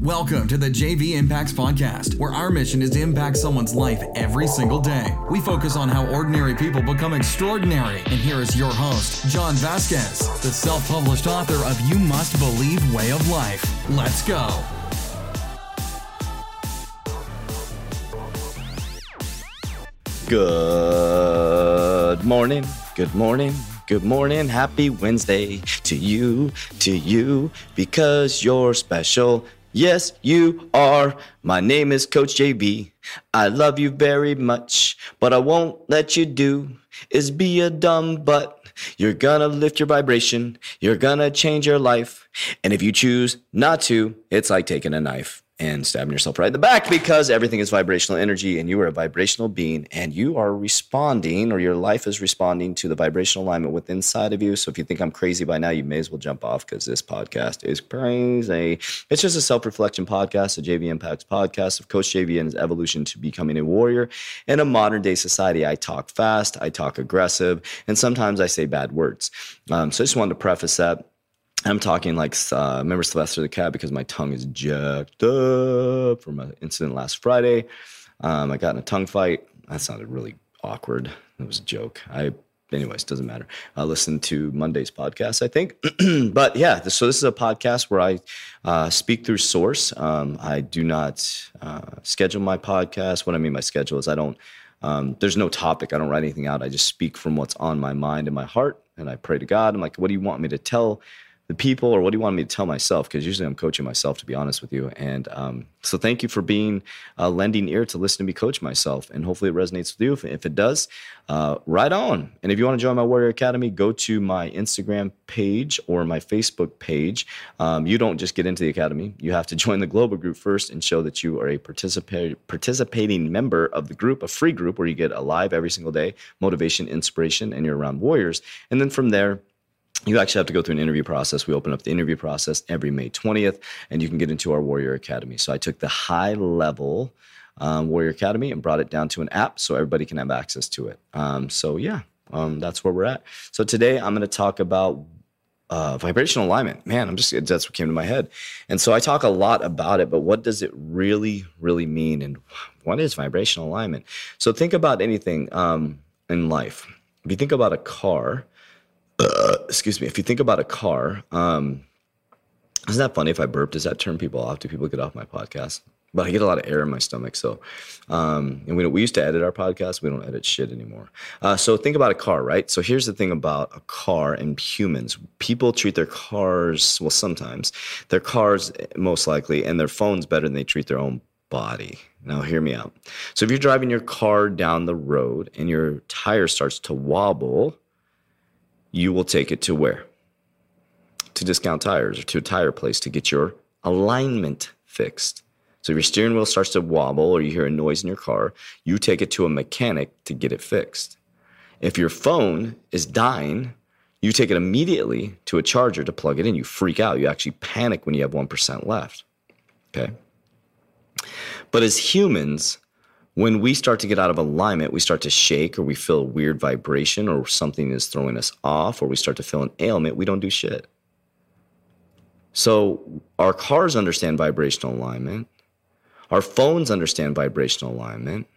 Welcome to the JV Impacts Podcast, where our mission is to impact someone's life every single day. We focus on how ordinary people become extraordinary. And here is your host, John Vasquez, the self published author of You Must Believe Way of Life. Let's go. Good morning. Good morning. Good morning. Happy Wednesday to you, to you, because you're special. Yes, you are. My name is Coach JV. I love you very much, but I won't let you do is be a dumb butt. You're gonna lift your vibration. You're gonna change your life. And if you choose not to, it's like taking a knife and stabbing yourself right in the back because everything is vibrational energy and you are a vibrational being and you are responding or your life is responding to the vibrational alignment within inside of you. So if you think I'm crazy by now, you may as well jump off because this podcast is crazy. It's just a self-reflection podcast, a JV Impacts podcast of Coach JV and his evolution to becoming a warrior. In a modern day society, I talk fast, I talk aggressive, and sometimes I say bad words. Um, so I just wanted to preface that. I'm talking like uh, remember Sylvester the cat because my tongue is jacked up from an incident last Friday. Um, I got in a tongue fight. That sounded really awkward. It was a joke. I, anyways, doesn't matter. I listened to Monday's podcast, I think. but yeah, so this is a podcast where I uh, speak through source. Um, I do not uh, schedule my podcast. What I mean by schedule is I don't. Um, there's no topic. I don't write anything out. I just speak from what's on my mind and my heart, and I pray to God. I'm like, what do you want me to tell? The people or what do you want me to tell myself? Because usually i'm coaching myself to be honest with you. And um, so thank you for being uh, lending ear to listen to me coach myself and hopefully it resonates with you. If, if it does uh, right on. And if you want to join my warrior academy go to my instagram page or my facebook page. Um, you don't just get into the academy. You have to join the global group first and show that you are a participate, participating member of the group a free group where you get a live every single day motivation inspiration and you're around warriors. And then from there you actually have to go through an interview process. We open up the interview process every May 20th, and you can get into our Warrior Academy. So I took the high level um, Warrior Academy and brought it down to an app so everybody can have access to it. Um, so, yeah, um, that's where we're at. So, today I'm going to talk about uh, vibrational alignment. Man, I'm just, that's what came to my head. And so I talk a lot about it, but what does it really, really mean? And what is vibrational alignment? So, think about anything um, in life. If you think about a car, uh, excuse me, if you think about a car, um, isn't that funny if I burp? Does that turn people off? Do people get off my podcast? But I get a lot of air in my stomach. So, um, and we, we used to edit our podcast. We don't edit shit anymore. Uh, so think about a car, right? So here's the thing about a car and humans. People treat their cars, well, sometimes their cars most likely, and their phones better than they treat their own body. Now, hear me out. So if you're driving your car down the road and your tire starts to wobble, you will take it to where? To discount tires or to a tire place to get your alignment fixed. So if your steering wheel starts to wobble or you hear a noise in your car, you take it to a mechanic to get it fixed. If your phone is dying, you take it immediately to a charger to plug it in. You freak out. You actually panic when you have 1% left. Okay. But as humans, when we start to get out of alignment, we start to shake or we feel a weird vibration or something is throwing us off or we start to feel an ailment, we don't do shit. So our cars understand vibrational alignment. Our phones understand vibrational alignment,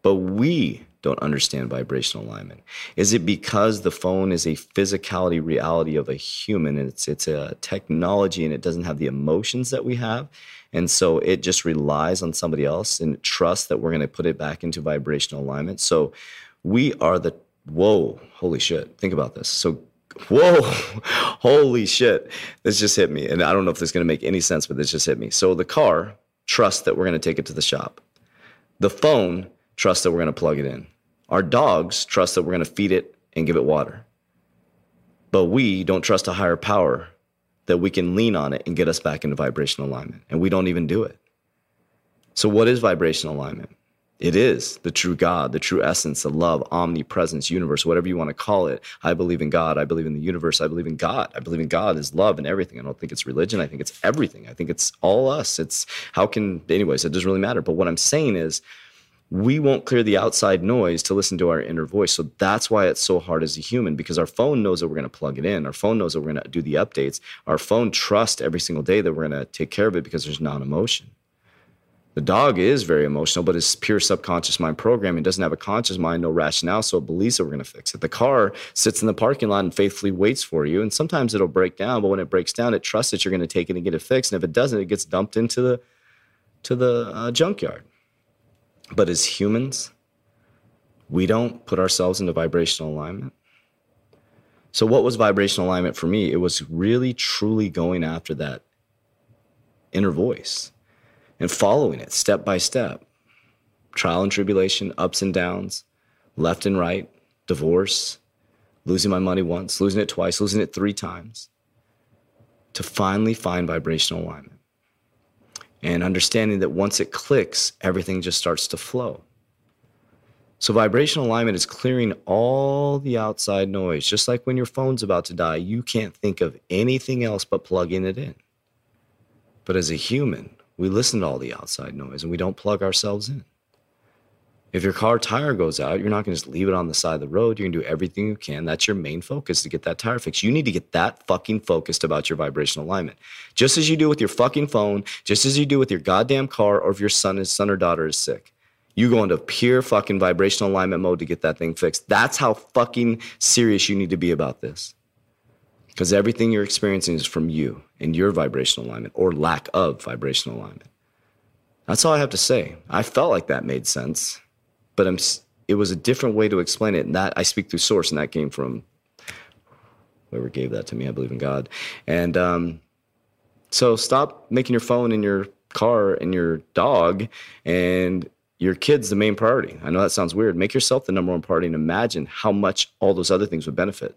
but we don't understand vibrational alignment. Is it because the phone is a physicality reality of a human and it's it's a technology and it doesn't have the emotions that we have? And so it just relies on somebody else and trusts that we're going to put it back into vibrational alignment. So we are the, whoa, holy shit. Think about this. So, whoa, holy shit. This just hit me. And I don't know if this is going to make any sense, but this just hit me. So the car trust that we're going to take it to the shop. The phone trust that we're going to plug it in. Our dogs trust that we're going to feed it and give it water. But we don't trust a higher power that we can lean on it and get us back into vibrational alignment. And we don't even do it. So, what is vibrational alignment? It is the true God, the true essence, the love, omnipresence, universe, whatever you want to call it. I believe in God. I believe in the universe. I believe in God. I believe in God is love and everything. I don't think it's religion. I think it's everything. I think it's all us. It's how can, anyways, it doesn't really matter. But what I'm saying is, we won't clear the outside noise to listen to our inner voice. So that's why it's so hard as a human because our phone knows that we're going to plug it in. Our phone knows that we're going to do the updates. Our phone trusts every single day that we're going to take care of it because there's non emotion. The dog is very emotional, but it's pure subconscious mind programming. It doesn't have a conscious mind, no rationale, so it believes that we're going to fix it. The car sits in the parking lot and faithfully waits for you. And sometimes it'll break down, but when it breaks down, it trusts that you're going to take it and get it fixed. And if it doesn't, it gets dumped into the to the uh, junkyard. But as humans, we don't put ourselves into vibrational alignment. So, what was vibrational alignment for me? It was really, truly going after that inner voice and following it step by step. Trial and tribulation, ups and downs, left and right, divorce, losing my money once, losing it twice, losing it three times, to finally find vibrational alignment and understanding that once it clicks, everything just starts to flow. So, vibrational alignment is clearing all the outside noise. Just like when your phone's about to die, you can't think of anything else but plugging it in. But as a human, we listen to all the outside noise and we don't plug ourselves in. If your car tire goes out, you're not going to just leave it on the side of the road. You're going to do everything you can. That's your main focus to get that tire fixed. You need to get that fucking focused about your vibrational alignment. Just as you do with your fucking phone, just as you do with your goddamn car, or if your son is son or daughter is sick. You go into pure fucking vibrational alignment mode to get that thing fixed. That's how fucking serious you need to be about this. Because everything you're experiencing is from you and your vibrational alignment or lack of vibrational alignment. That's all I have to say. I felt like that made sense but I'm it was a different way to explain it. And that I speak through source, and that came from whoever gave that to me. I believe in God. And um, so stop making your phone and your car and your dog and your kids the main priority. I know that sounds weird. Make yourself the number one priority and imagine how much all those other things would benefit.